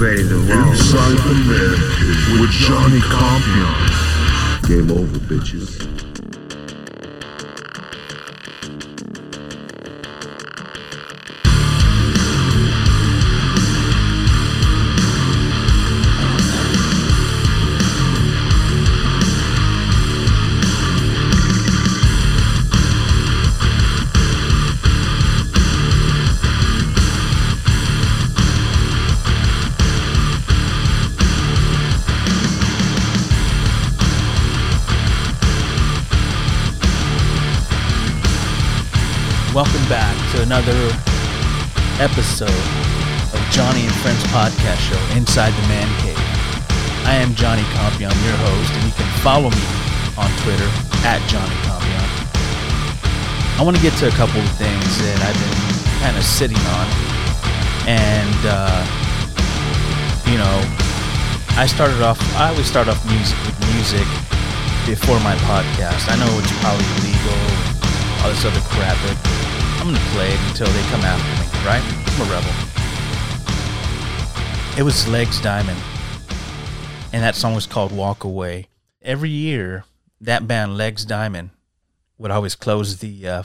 we ready to roll? Inside the Man Cave with Johnny Compion. Game over, bitches. Welcome back to another episode of Johnny and Friends podcast show, Inside the Man Cave. I am Johnny Compion, your host, and you can follow me on Twitter at Johnny Compion. I want to get to a couple of things that I've been kind of sitting on, and uh, you know, I started off. I always start off music with music before my podcast. I know it's probably illegal, all this other crap, but I'm gonna play it until they come after me, right? I'm a rebel. It was Legs Diamond, and that song was called Walk Away. Every year, that band Legs Diamond would always close the uh,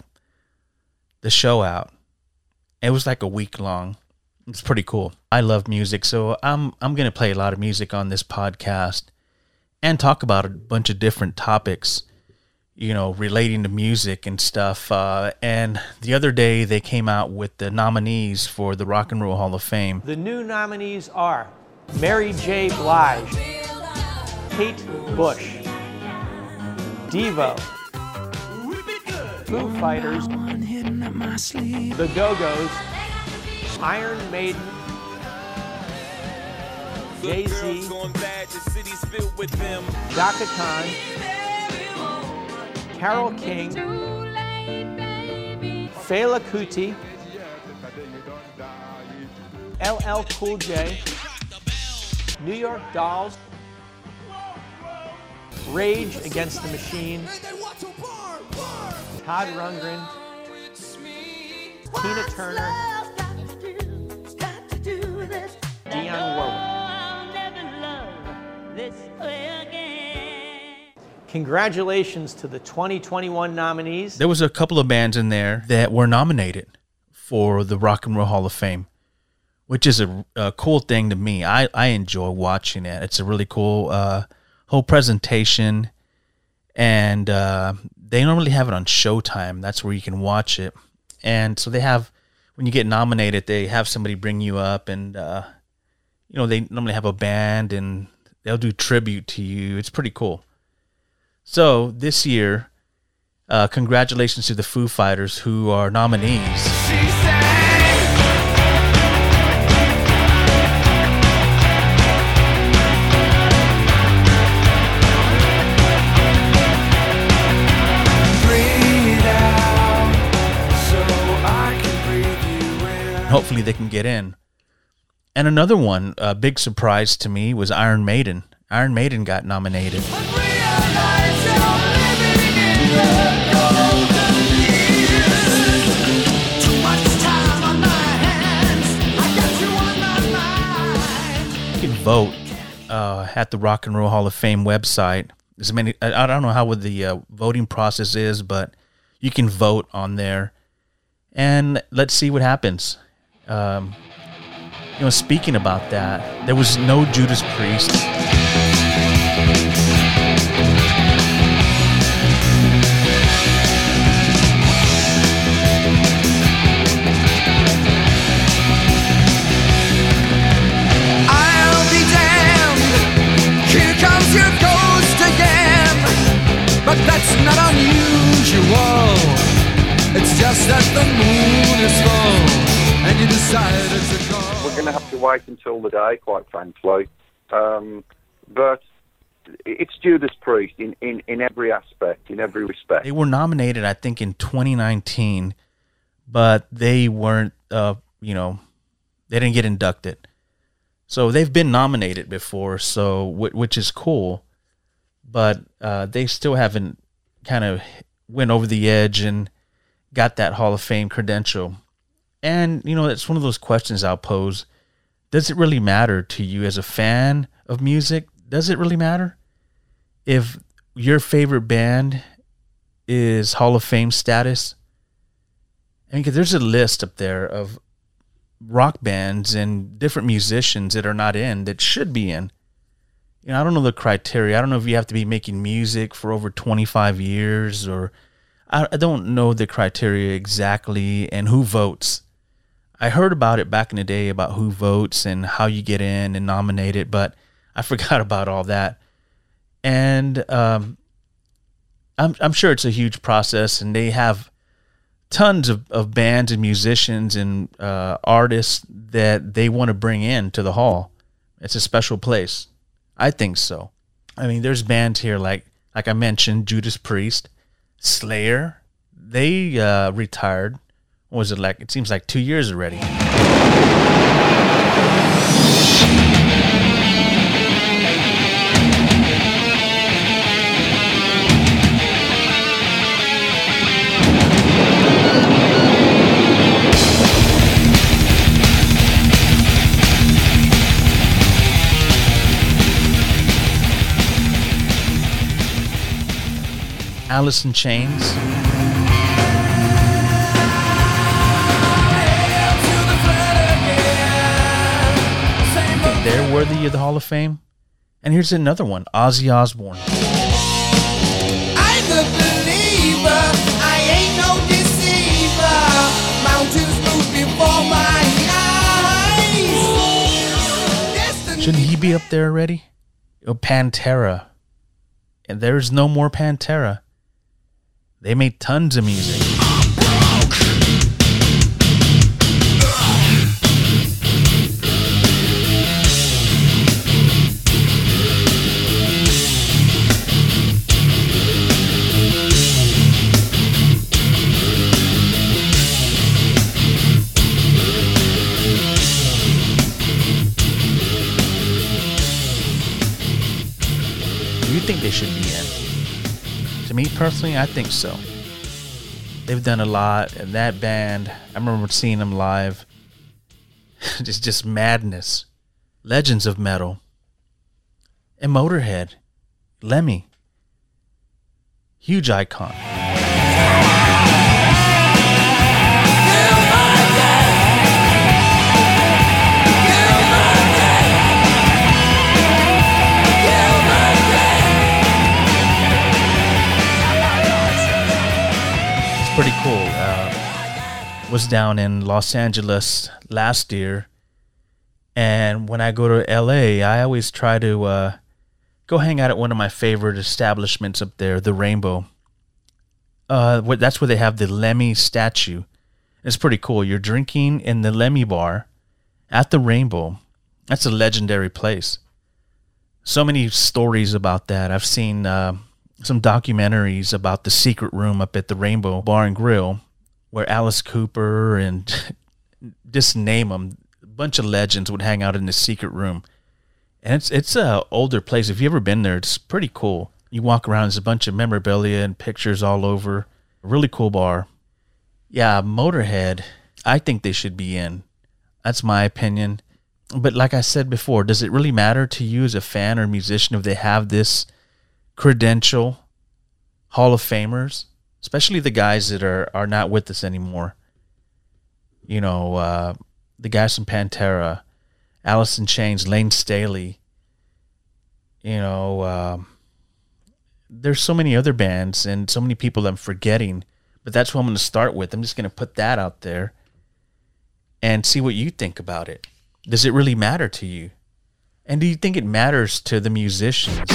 the show out. It was like a week long. It's pretty cool. I love music, so I'm I'm gonna play a lot of music on this podcast and talk about a bunch of different topics you know, relating to music and stuff. Uh, and the other day, they came out with the nominees for the Rock and Roll Hall of Fame. The new nominees are Mary J. Blige, Kate Bush, Devo, Foo Fighters, The Go Go's, Iron Maiden, Jay Z, Chaka Khan, Carole King, Fela Kuti, LL Cool J, New York Dolls, Rage Against the Machine, Todd Rundgren, Tina Turner, Dionne Warwick. Congratulations to the 2021 nominees. There was a couple of bands in there that were nominated for the Rock and Roll Hall of Fame, which is a, a cool thing to me. I, I enjoy watching it. It's a really cool uh, whole presentation, and uh, they normally have it on Showtime. That's where you can watch it. And so they have, when you get nominated, they have somebody bring you up, and uh, you know they normally have a band and they'll do tribute to you. It's pretty cool. So this year, uh, congratulations to the Foo Fighters who are nominees. Hopefully they can get in. And another one, a big surprise to me, was Iron Maiden. Iron Maiden got nominated. Vote uh, at the Rock and Roll Hall of Fame website. As many, I, don't know how the uh, voting process is, but you can vote on there, and let's see what happens. Um, you know, speaking about that, there was no Judas Priest. But that's not unusual. It's just that the moon is full and you decided to go. We're going to have to wait until the day, quite frankly. Um, but it's Judas Priest in, in, in every aspect, in every respect. They were nominated, I think, in 2019, but they weren't, uh, you know, they didn't get inducted. So they've been nominated before, so which is cool, but uh, they still haven't kind of went over the edge and got that Hall of Fame credential. And you know, it's one of those questions I'll pose: does it really matter to you as a fan of music? Does it really matter if your favorite band is Hall of Fame status? I mean, 'cause there's a list up there of rock bands and different musicians that are not in that should be in. You know, I don't know the criteria. I don't know if you have to be making music for over 25 years or I, I don't know the criteria exactly and who votes. I heard about it back in the day about who votes and how you get in and nominate it, but I forgot about all that. And um, I'm I'm sure it's a huge process, and they have tons of, of bands and musicians and uh, artists that they want to bring in to the hall. It's a special place. I think so. I mean, there's bands here like like I mentioned, Judas Priest, Slayer. They uh, retired. What was it like? It seems like two years already. Alice in Chains. I think they're worthy of the Hall of Fame. And here's another one Ozzy Osbourne. I'm a believer. I ain't no deceiver. Mountains move before my eyes. Shouldn't he be up there already? Oh, Pantera. And there's no more Pantera. They made tons of music. Personally, I think so. They've done a lot, and that band, I remember seeing them live. it's just madness. Legends of Metal. And Motorhead. Lemmy. Huge icon. Pretty cool. Uh, was down in Los Angeles last year, and when I go to LA, I always try to uh, go hang out at one of my favorite establishments up there, the Rainbow. Uh, that's where they have the Lemmy statue. It's pretty cool. You're drinking in the Lemmy bar at the Rainbow. That's a legendary place. So many stories about that. I've seen uh, some documentaries about the secret room up at the Rainbow Bar and Grill, where Alice Cooper and just name them, a bunch of legends would hang out in the secret room. And it's it's a older place. If you ever been there, it's pretty cool. You walk around, there's a bunch of memorabilia and pictures all over. Really cool bar. Yeah, Motorhead. I think they should be in. That's my opinion. But like I said before, does it really matter to you as a fan or musician if they have this credential Hall of Famers, especially the guys that are are not with us anymore? You know, uh, the guys from Pantera, Alice in Chains, Layne Staley. You know, um there's so many other bands and so many people I'm forgetting, but that's what I'm going to start with. I'm just going to put that out there and see what you think about it. Does it really matter to you? And do you think it matters to the musicians?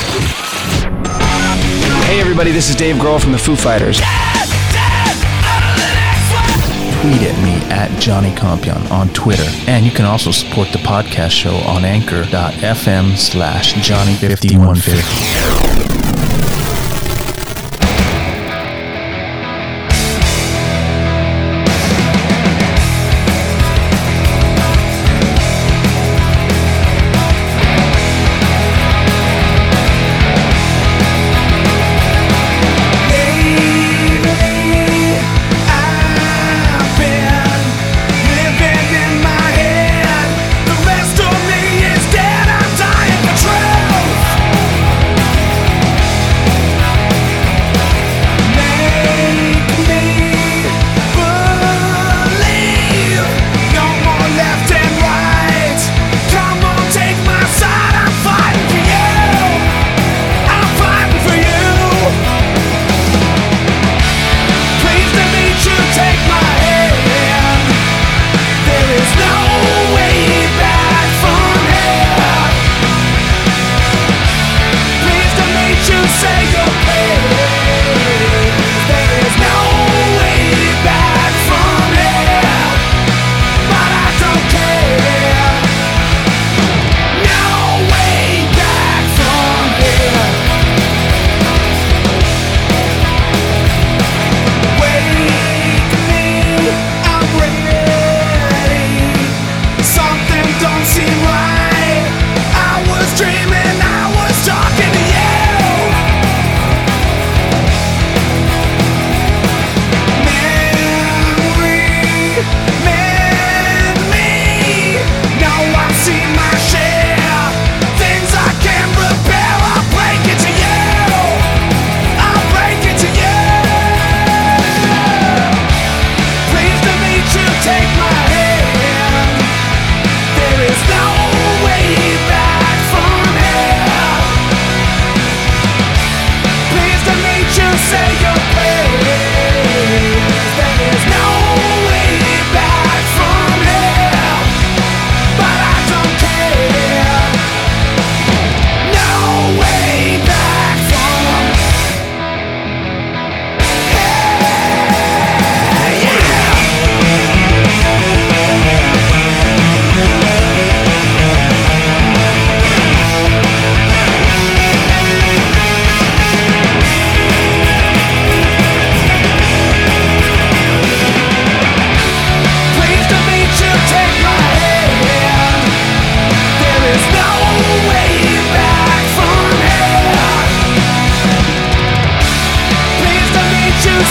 Hey everybody, this is Dave Grohl from the Foo Fighters. Tweet at me at Johnny Compion on Twitter. And you can also support the podcast show on anchor.fm slash Johnny5150.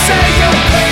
Say your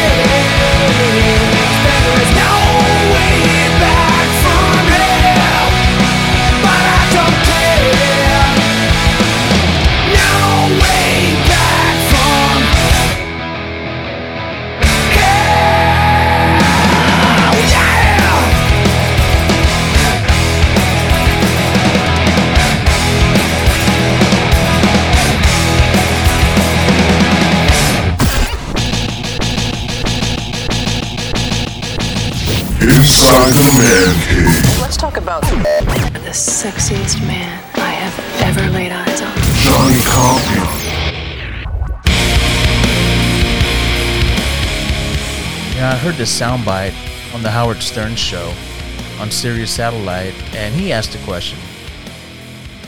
this soundbite on the Howard Stern show on Sirius Satellite, and he asked a question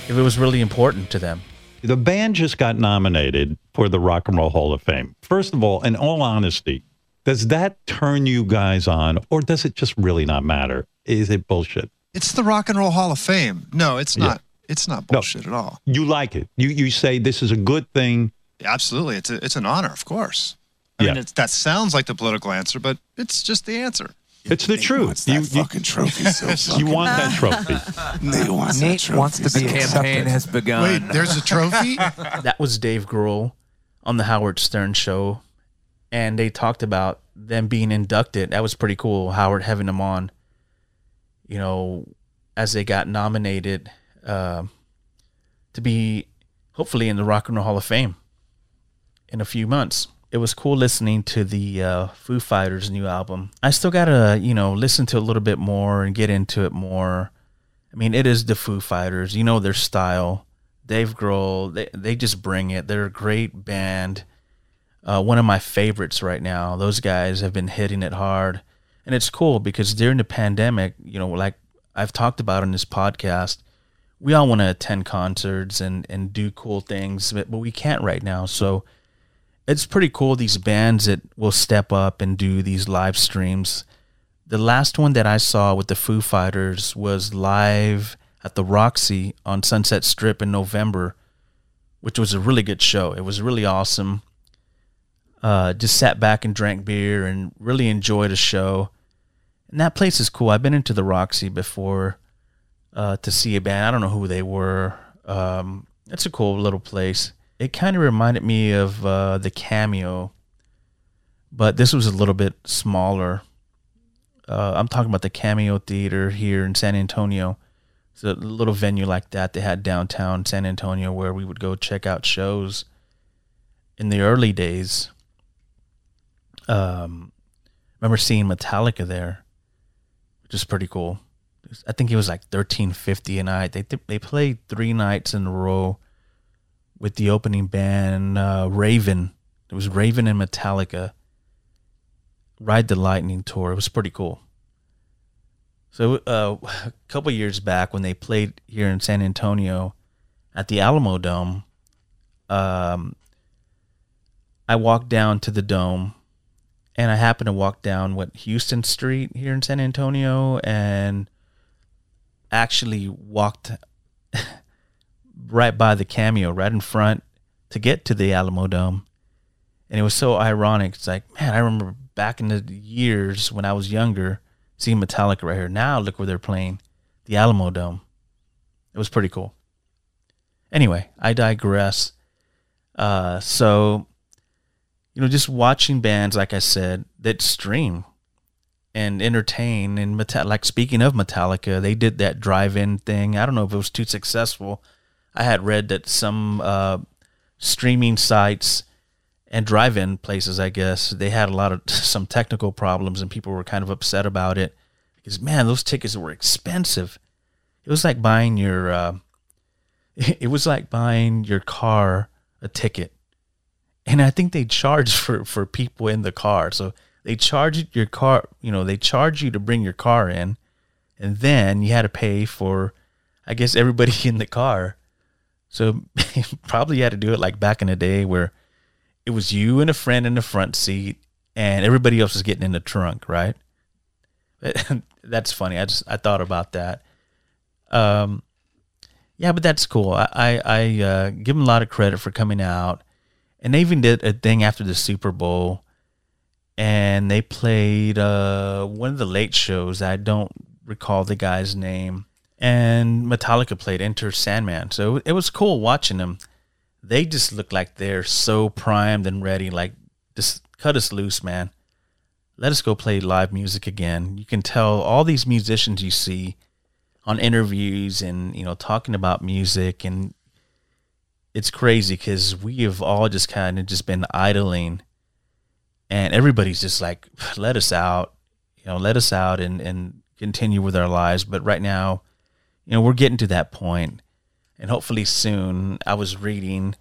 if it was really important to them. The band just got nominated for the Rock and Roll Hall of Fame. First of all, in all honesty, does that turn you guys on, or does it just really not matter? Is it bullshit? It's the Rock and Roll Hall of Fame. No, it's Yeah. not. It's not bullshit No. bullshit at all. You like it. You you say this is a good thing. Absolutely, it's a, it's an honor, of course. I Yeah. mean, it's, that sounds like the political answer, but it's just the answer. It's the truth. You, you, fucking trophy so you want that trophy. Nate wants that Nate trophy. wants to be Campaign accepted. has begun. Wait, there's a trophy? That was Dave Grohl on the Howard Stern show, and they talked about them being inducted. That was pretty cool. Howard having them on, you know, as they got nominated uh, to be hopefully in the Rock and Roll Hall of Fame in a few months. It was cool listening to the uh, Foo Fighters' new album. I still gotta, you know, listen to a little bit more and get into it more. I mean, it is the Foo Fighters. You know their style. Dave Grohl, they they just bring it. They're a great band. Uh, one of my favorites right now. Those guys have been hitting it hard, and it's cool because during the pandemic, you know, like I've talked about on this podcast, we all want to attend concerts and and do cool things, but, but we can't right now. So it's pretty cool. These bands that will step up and do these live streams. The last one that I saw with the Foo Fighters was live at the Roxy on Sunset Strip in November, which was a really good show. It was really awesome. Uh, just sat back and drank beer and really enjoyed a show. And that place is cool. I've been into the Roxy before uh, to see a band. I don't know who they were. Um, it's a cool little place. It kind of reminded me of uh, the Cameo, but this was a little bit smaller. Uh, I'm talking about the Cameo Theater here in San Antonio. It's a little venue like that they had downtown San Antonio where we would go check out shows in the early days. Um, remember seeing Metallica there, which is pretty cool. I think it was like thirteen fifty a night. They they played three nights in a row with the opening band uh, Raven. It was Raven and Metallica. Ride the Lightning tour. It was pretty cool. So uh, a couple years back when they played here in San Antonio at the Alamo Dome, um, I walked down to the dome, and I happened to walk down what Houston Street here in San Antonio, and actually walked right by the cameo, right in front, to get to the Alamo Dome. And it was so ironic. It's like, man, I remember back in the years when I was younger, seeing Metallica right here. Now look where they're playing, the Alamo Dome. It was pretty cool. Anyway, I digress. Uh, so, you know, just watching bands, like I said, that stream and entertain and Meta- like speaking of Metallica, they did that drive-in thing. I don't know if it was too successful. I had read that some uh, streaming sites and drive-in places, I guess, they had a lot of some technical problems, and people were kind of upset about it because man, those tickets were expensive. It was like buying your, uh, it was like buying your car a ticket, and I think they charge for for people in the car. So they charge your car, you know, they charge you to bring your car in, and then you had to pay for, I guess, everybody in the car. So probably you had to do it like back in the day where it was you and a friend in the front seat and everybody else was getting in the trunk, right? that's funny. I just I thought about that. Um, yeah, but that's cool. I I, I uh, give them a lot of credit for coming out, and they even did a thing after the Super Bowl and they played uh, one of the late shows. I don't recall the guy's name. And Metallica played Enter Sandman. So it was cool watching them. They just look like they're so primed and ready. Like, just cut us loose, man. Let us go play live music again. You can tell all these musicians you see on interviews and, you know, talking about music. And it's crazy because we have all just kind of just been idling and everybody's just like let us out you know let us out and and continue with our lives but right now you know we're getting to that point and hopefully soon i was reading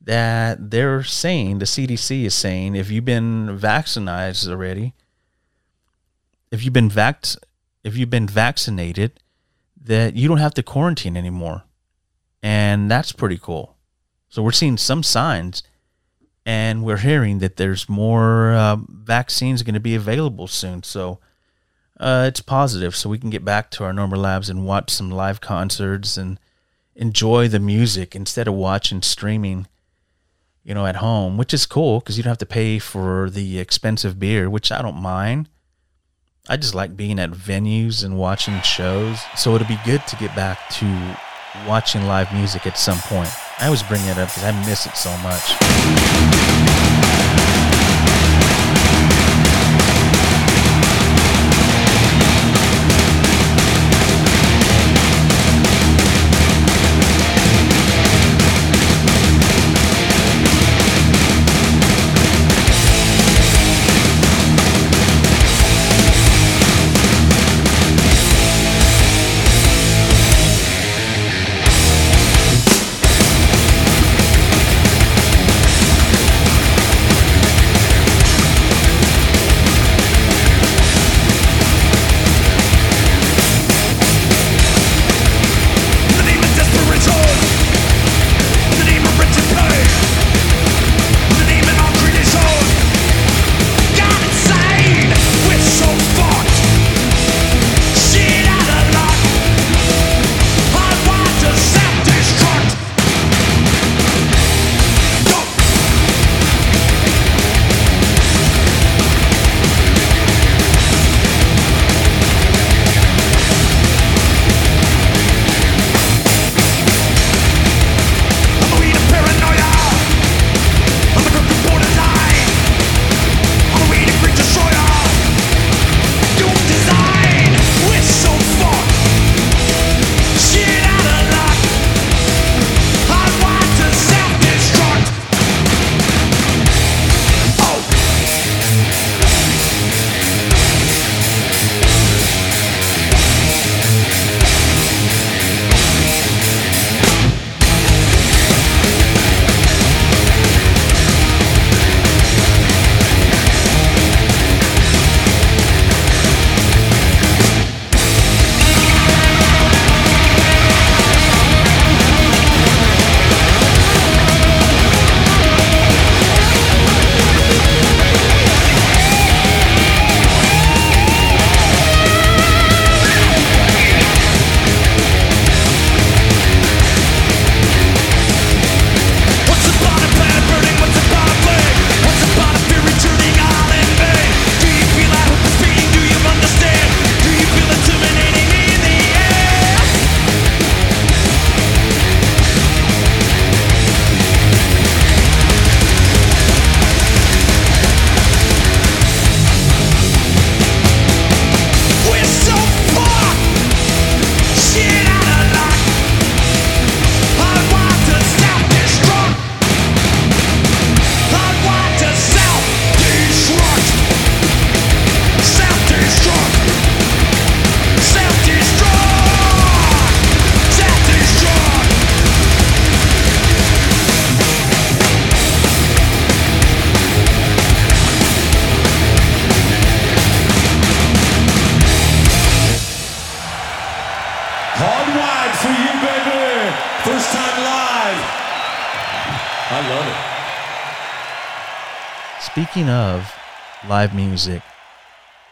that they're saying the cdc is saying if you've been vaccinated already if you've been vac if you've been vaccinated that you don't have to quarantine anymore and that's pretty cool so we're seeing some signs and we're hearing that there's more uh, vaccines going to be available soon. So uh, it's positive. So we can get back to our normal labs and watch some live concerts and enjoy the music instead of watching streaming, you know, at home, which is cool because you don't have to pay for the expensive beer, which I don't mind. I just like being at venues and watching shows. So it'll be good to get back to watching live music at some point. I always bring it up because I miss it so much. Speaking of live music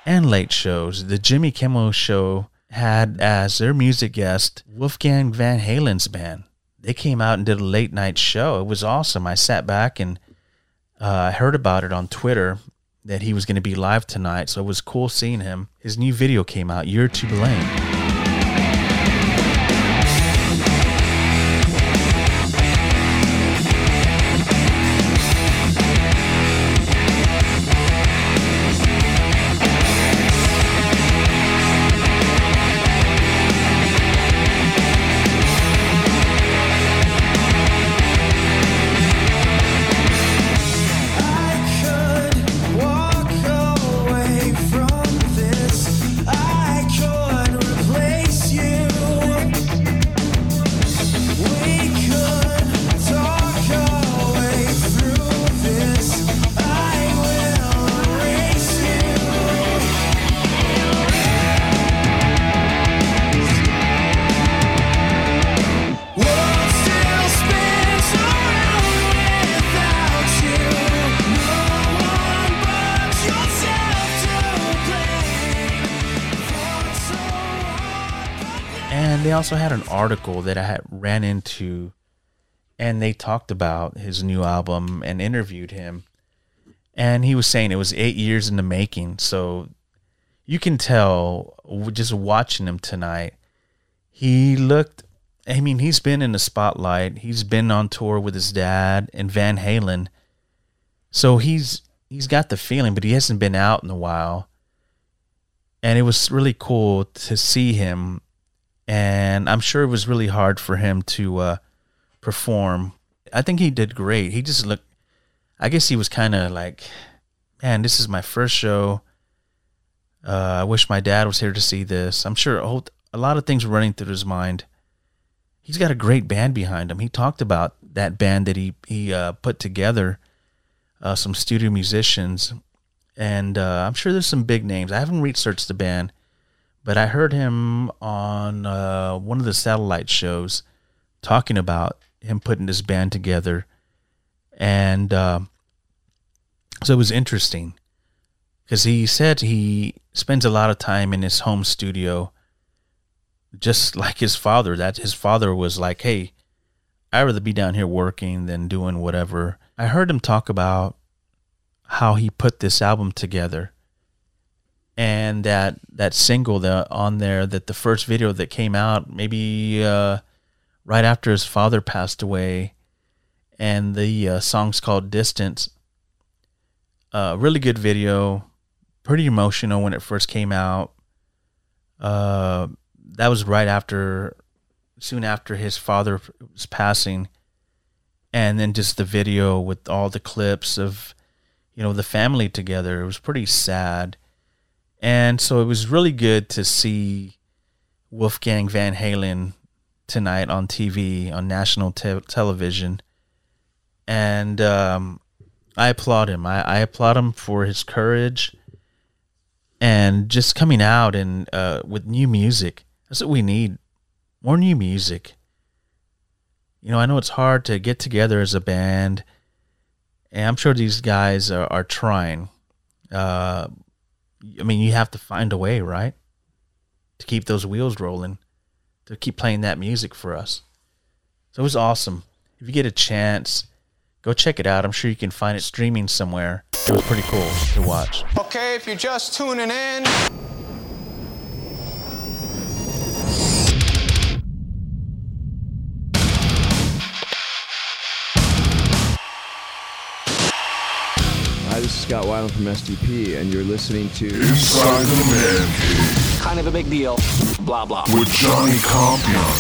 and late shows, the Jimmy Kimmel show had as their music guest Wolfgang Van Halen's band. They came out and did a late night show. It was awesome. I sat back and uh, I heard about it on Twitter. that he was going to be live tonight, so it was cool seeing him. His new video came out, You're to Blame. Also had an article that I had ran into, and they talked about his new album and interviewed him. And he was saying it was eight years in the making. So you can tell just watching him tonight, he looked, I mean, he's been in the spotlight. He's been on tour with his dad and Van Halen. So he's he's got the feeling, but he hasn't been out in a while. And it was really cool to see him and I'm sure it was really hard for him to uh, perform. I think he did great. He just looked. I guess he was kind of like, man, this is my first show. Uh, I wish my dad was here to see this. I'm sure a, whole, a lot of things were running through his mind. He's got a great band behind him. He talked about that band that he he uh, put together, uh, some studio musicians, and uh, I'm sure there's some big names. I haven't researched the band but I heard him on uh, one of the satellite shows talking about him putting this band together, and uh, so it was interesting because he said he spends a lot of time in his home studio, just like his father. That his father was like, "Hey, I'd rather be down here working than doing whatever." I heard him talk about how he put this album together and that that single that on there that the first video that came out maybe uh, right after his father passed away. And the uh, song's called distance. Uh, really good video. Pretty emotional when it first came out. Uh, that was right after soon after his father was passing. And then just the video with all the clips of you know the family together. It was pretty sad and so it was really good to see Wolfgang Van Halen tonight on TV, on national te- television. And um, I applaud him. I, I, applaud him for his courage and just coming out and uh, with new music. That's what we need more new music. You know, I know it's hard to get together as a band, and I'm sure these guys are, are trying. Uh, I mean, you have to find a way, right? To keep those wheels rolling, to keep playing that music for us. So it was awesome. If you get a chance, go check it out. I'm sure you can find it streaming somewhere. It was pretty cool to watch. Okay, if you're just tuning in. Scott Weiland from STP, and you're listening to Inside the Man Cave Kind of a big deal. Blah, blah. with Johnny Compion.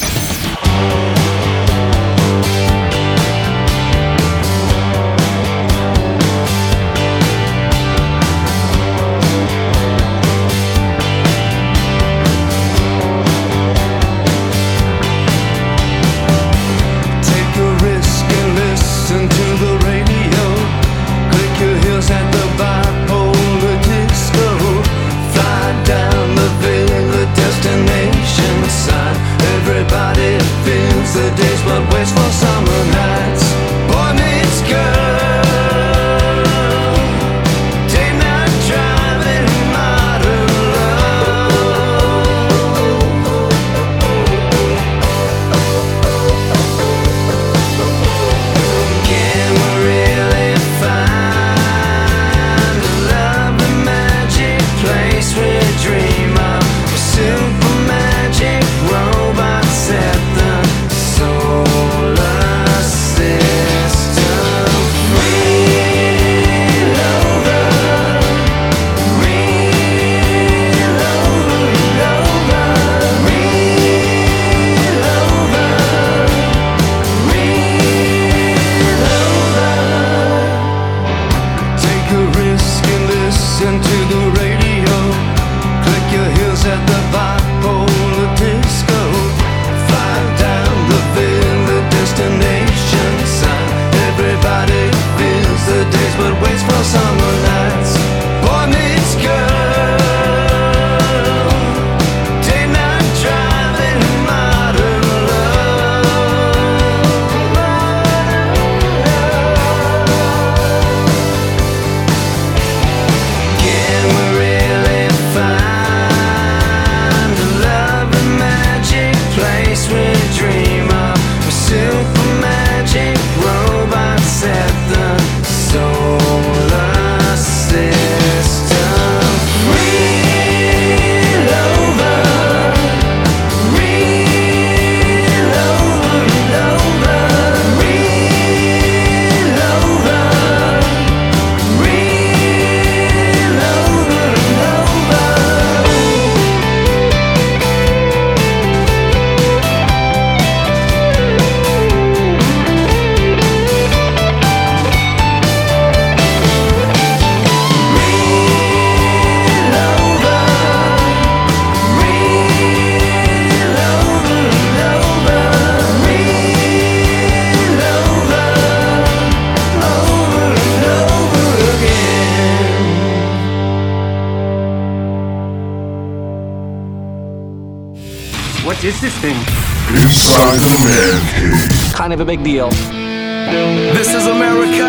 Is this thing? Inside the man cave. Kind of a big deal. This is America.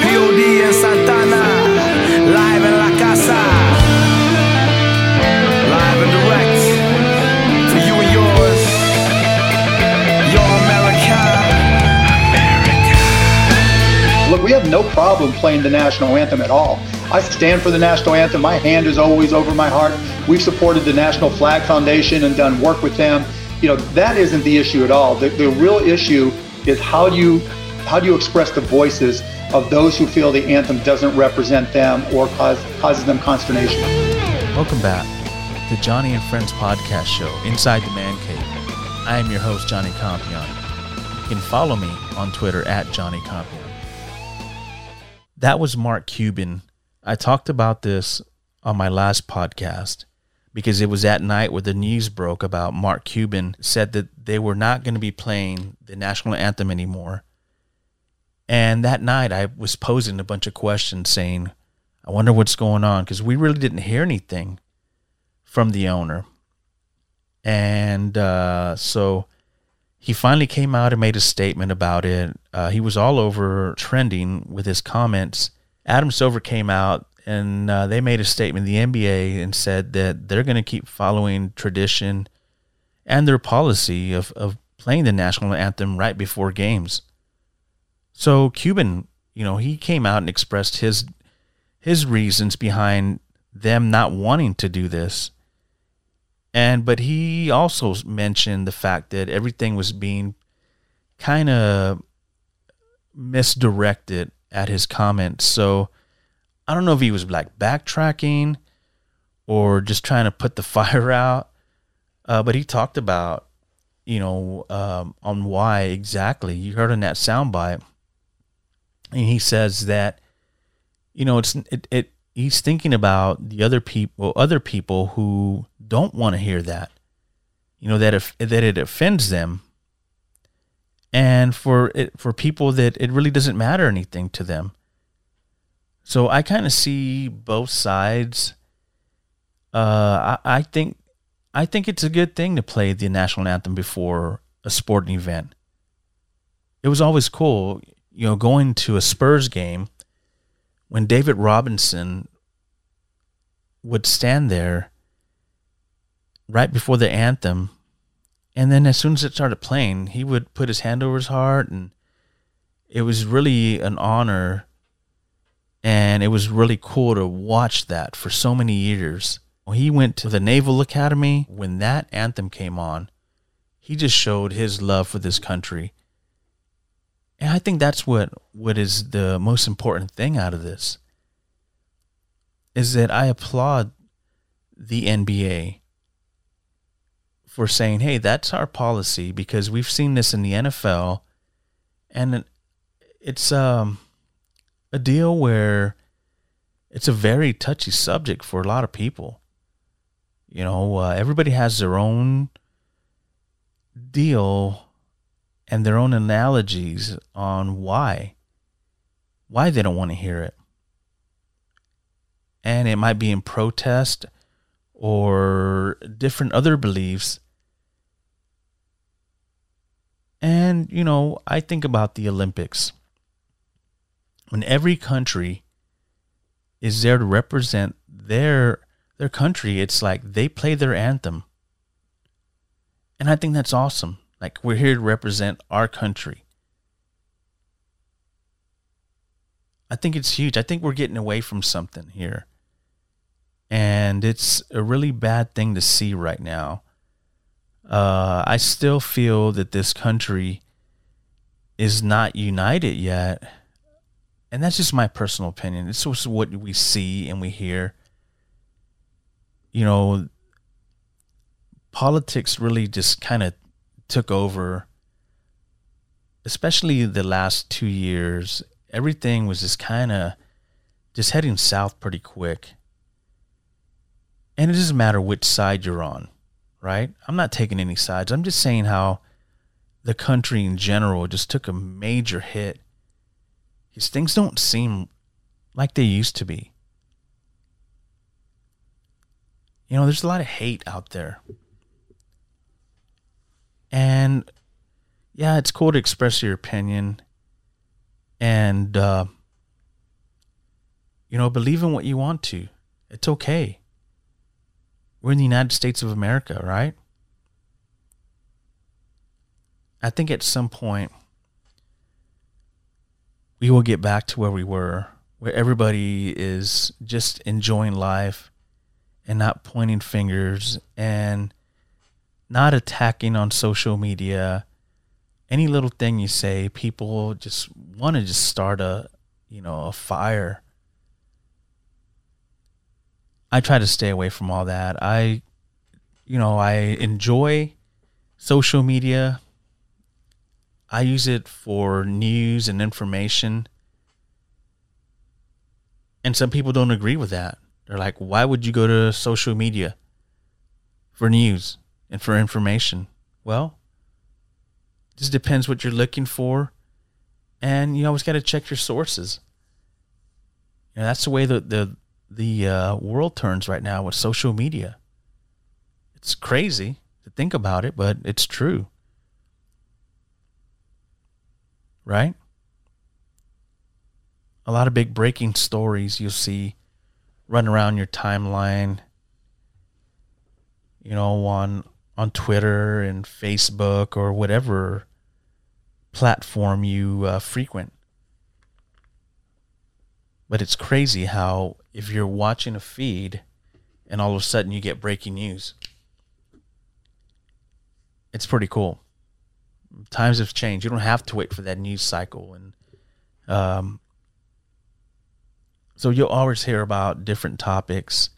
POD and Santana. Live in La Casa. Live and direct. For you and yours. Your America. America. Look, we have no problem playing the national anthem at all. I stand for the national anthem. My hand is always over my heart. We've supported the National Flag Foundation and done work with them. You know, that isn't the issue at all. The, the real issue is how do you how do you express the voices of those who feel the anthem doesn't represent them or cause, causes them consternation. Welcome back to Johnny and Friends podcast show, Inside the Man Cave. I am your host, Johnny Compion. You can follow me on Twitter at Johnny Compion. That was Mark Cuban. I talked about this on my last podcast because it was at night where the news broke about Mark Cuban said that they were not going to be playing the national anthem anymore. And that night I was posing a bunch of questions saying, I wonder what's going on because we really didn't hear anything from the owner. And uh, so he finally came out and made a statement about it. Uh, he was all over trending with his comments. Adam Silver came out and uh, they made a statement, the NBA, and said that they're going to keep following tradition and their policy of, of playing the national anthem right before games. So Cuban, you know, he came out and expressed his his reasons behind them not wanting to do this. And but he also mentioned the fact that everything was being kind of misdirected at his comments. So I don't know if he was like backtracking or just trying to put the fire out. Uh, but he talked about, you know, um, on why exactly. You heard in that soundbite, and he says that, you know, it's it, it he's thinking about the other people, other people who don't want to hear that, you know, that if that it offends them, and for it for people that it really doesn't matter anything to them. So I kind of see both sides. Uh, I, I think I think it's a good thing to play the national anthem before a sporting event. It was always cool, you know, going to a Spurs game when David Robinson would stand there right before the anthem and then as soon as it started playing, he would put his hand over his heart and it was really an honor and it was really cool to watch that for so many years. When he went to the Naval Academy when that anthem came on. He just showed his love for this country. And I think that's what what is the most important thing out of this is that I applaud the NBA for saying, "Hey, that's our policy because we've seen this in the NFL and it's um a deal where it's a very touchy subject for a lot of people. You know, uh, everybody has their own deal and their own analogies on why why they don't want to hear it. And it might be in protest or different other beliefs. And, you know, I think about the Olympics. When every country is there to represent their their country, it's like they play their anthem. And I think that's awesome. Like we're here to represent our country. I think it's huge. I think we're getting away from something here. And it's a really bad thing to see right now. Uh, I still feel that this country is not united yet. And that's just my personal opinion. It's just what we see and we hear. You know, politics really just kind of took over, especially the last two years. Everything was just kind of just heading south pretty quick. And it doesn't matter which side you're on, right? I'm not taking any sides. I'm just saying how the country in general just took a major hit. Because things don't seem like they used to be. You know, there's a lot of hate out there. And yeah, it's cool to express your opinion and uh, you know, believe in what you want to. It's okay. We're in the United States of America, right? I think at some point we will get back to where we were, where everybody is just enjoying life and not pointing fingers and not attacking on social media. Any little thing you say, people just want to just start a, you know, a fire. I try to stay away from all that. I, you know, I enjoy social media I use it for news and information. And some people don't agree with that. They're like, why would you go to social media for news and for information? Well, this depends what you're looking for. And you always got to check your sources. You know, that's the way the, the, the uh, world turns right now with social media. It's crazy to think about it, but it's true. right? A lot of big breaking stories you'll see run around your timeline, you know, on on Twitter and Facebook or whatever platform you uh, frequent. But it's crazy how if you're watching a feed and all of a sudden you get breaking news, it's pretty cool times have changed. You don't have to wait for that news cycle, and um, so you'll always hear about different topics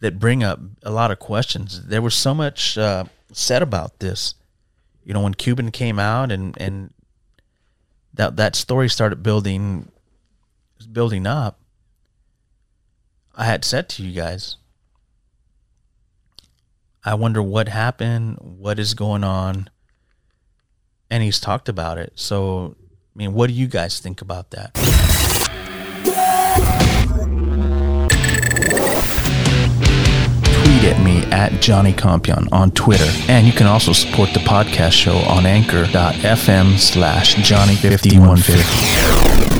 that bring up a lot of questions. There was so much uh, said about this. You know, when Cuban came out and and that that story started building building up, I had said to you guys, I wonder what happened, what is going on and he's talked about it. So, I mean, what do you guys think about that? Tweet at me at Johnny Compion on Twitter. And you can also support the podcast show on anchor.fm slash Johnny5150.